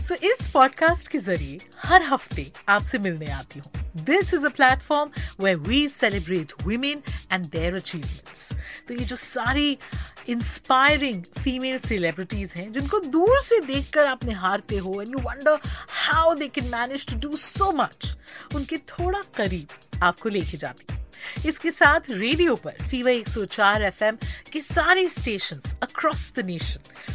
सो so, इस podcast के ज़रिए हर हफ़्ते आपसे मिलने आती हूँ। This is a platform where we celebrate women and their achievements तो ये जो सारी इंस्पायरिंग फीमेल सेलिब्रिटीज हैं जिनको दूर से देखकर आप निहारते हो and you wonder how they can manage to do so much उनके थोड़ा करीब आपको लेके जाती हूँ। इसके साथ रेडियो पर फीवर 104 एफएम के सारे stations across the nation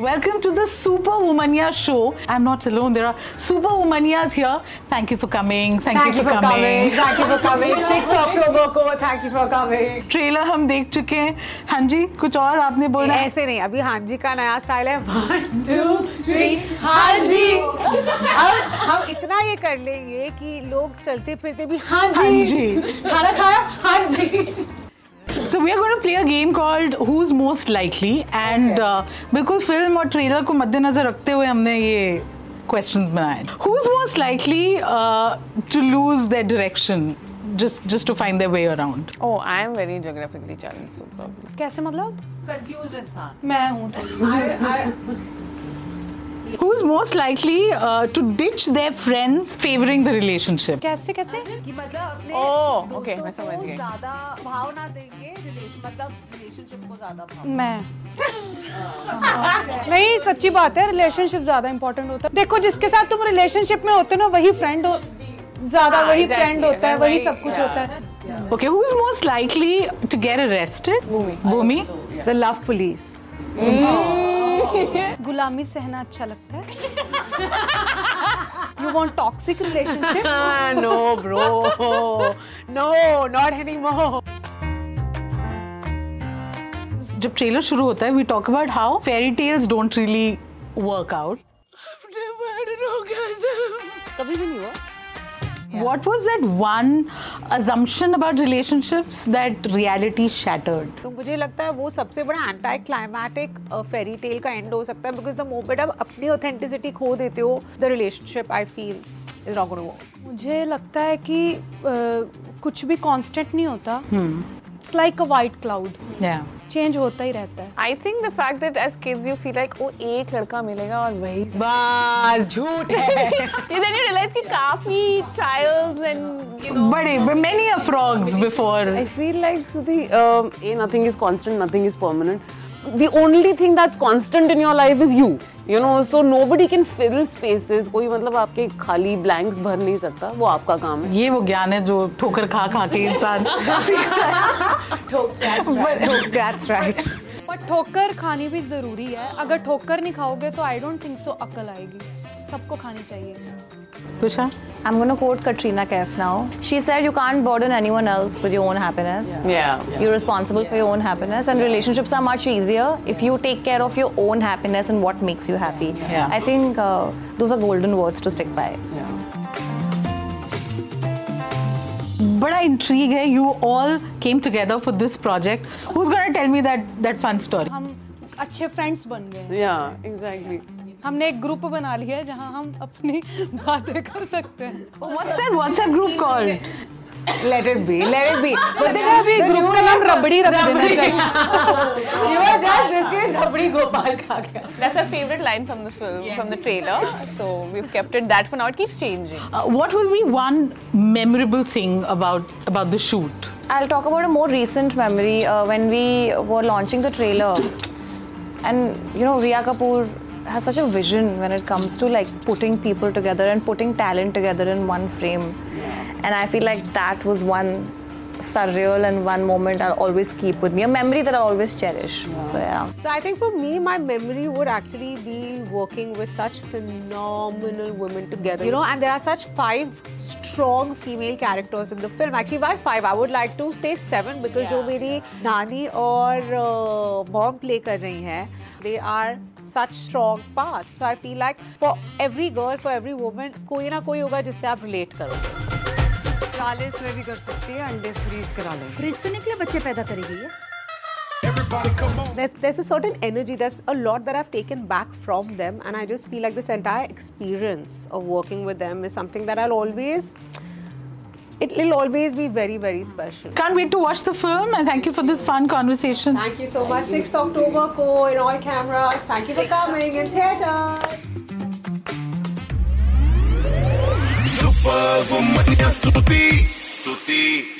Welcome to the Super Womania show. I'm not alone. There are Super Womanias here. Thank you for coming. Thank, Thank you for for coming. coming. Thank you for coming. 6 अक्टूबर को thank you for coming. Trailer हम देख चुके हैं हाँ जी कुछ और आपने बोलना है ऐसे नहीं अभी हाँ जी का नया स्टाइल है वन टू थ्री हाँ जी अब हम इतना ये कर लेंगे कि लोग चलते फिरते भी हाँ जी हाँ जी। खाना खाया हाँ जी So we are going to play a game called Who's Most Likely and uh, बिल्कुल फ़िल्म और ट्रेलर को मद्देनजर रखते हुए हमने ये questions बनाए Who's most likely uh, to lose their direction just just to find their way around? Oh, I am very geographically challenged, so probably. कैसे मतलब कंफ्यूज इंसान मैं हूँ थोड़ी Who's most likely uh, to ditch their friends favoring the relationship? कैसे कैसे कि मतलब अपने Oh, दोस्तों okay, मैं समझ को गई। ज़्यादा भाव ना देंगे रिलेशन मतलब रिलेशनशिप को ज़्यादा भाव मैं नहीं सच्ची बात है रिलेशनशिप ज़्यादा इंपॉर्टेंट होता है देखो जिसके साथ तुम रिलेशनशिप में होते हो ना वही फ्रेंड हो ज़्यादा हाँ, वही फ्रेंड होता है वही सब कुछ होता है Okay, who's most likely to get arrested? Bhumi. Bhumi? The love police गुलामी सहना अच्छा लगता है। You want toxic relationship Ah, no, bro. No, not anymore. जब ट्रेलर शुरू होता है we talk about how fairy tales don't really work out कभी भी नहीं हुआ। What was that one assumption about relationships that reality shattered? तो मुझे लगता है वो सबसे बड़ा एंटी क्लाइमैटिक फेरी टेल का एंड हो सकता है बिकॉज़ द मोमेंट आप अपनी ऑथेंटिसिटी खो देते हो the relationship I feel is not going to मुझे लगता है कि uh, कुछ भी कांस्टेंट नहीं होता। It's like a white cloud. Yeah. Change होता ही रहता है I think the fact that as kids you feel like oh एक लड़का मिलेगा और वही बस झूठ है then you realize कि काफ़ी trials and you know But, but many are frogs before. I feel like Sudhi, um, a nothing is constant, nothing is permanent. The only thing that's constant in your life is you. You know, so nobody can fill spaces. कोई मतलब आपके खाली blanks भर नहीं सकता. वो आपका काम है. ये वो ज्ञान है जो ठोकर खा खा के इंसान दैट्स राइट पर ठोकर खानी भी ज़रूरी है अगर ठोकर नहीं खाओगे तो आई डोंट थिंक सो अकल आएगी सबको खानी चाहिए Tusha? I'm going to quote Katrina Kaif now. She said, You can't burden anyone else with your own happiness. Yeah. You're responsible for your own happiness, and relationships are much easier if you take care of your own happiness and what makes you happy. Yeah. I think uh, those are golden words to stick by. बड़ा intrigue है you all came together for this project who's going to tell me that that fun story हम अच्छे friends बन गए हैं। Yeah, exactly. हमने एक group बना लिया है जहाँ हम अपनी बातें कर सकते हैं what's that whatsapp group called let it be let it be बोलते हैं अभी ग्रुप का नाम रबड़ी रख देना चाहिए You were just risking रबड़ी गोपाल खा गया. that's our favorite line from the film yes. from the trailer so we've kept it that for now it keeps changing Uh, what will be one memorable thing about about the shoot I'll talk about a more recent memory uh, when we were launching the trailer. And you know, Riya Kapoor has such a vision when it comes to like putting people together and putting talent together in one frame. And I feel like that was one surreal and one moment I'll always keep with me, a memory that I'll always cherish. So yeah. So I think for me, my memory would actually be working with such phenomenal women together. You know, and there are such five strong female characters in the film. Actually, why five? I would like to say seven because जो मेरी नानी और mom play कर रही हैं, they are such strong parts. So I feel like for every girl, for every woman, कोई ना कोई होगा जिससे आप relate करोगे. चालीस में भी कर सकती है अंडे फ्रीज करा ले फ्रीज से निकले बच्चे पैदा करेगी ये There's, there's a certain energy, there's a lot that I've taken back from them, and I just feel like this entire experience of working with them is something that I'll always, it will always be very, very special. Can't wait to watch the film and thank you for this fun conversation. Thank you so much. 6th October, go in all cameras. Thank you for coming in theatre. Superwoman Stuti. Stuti.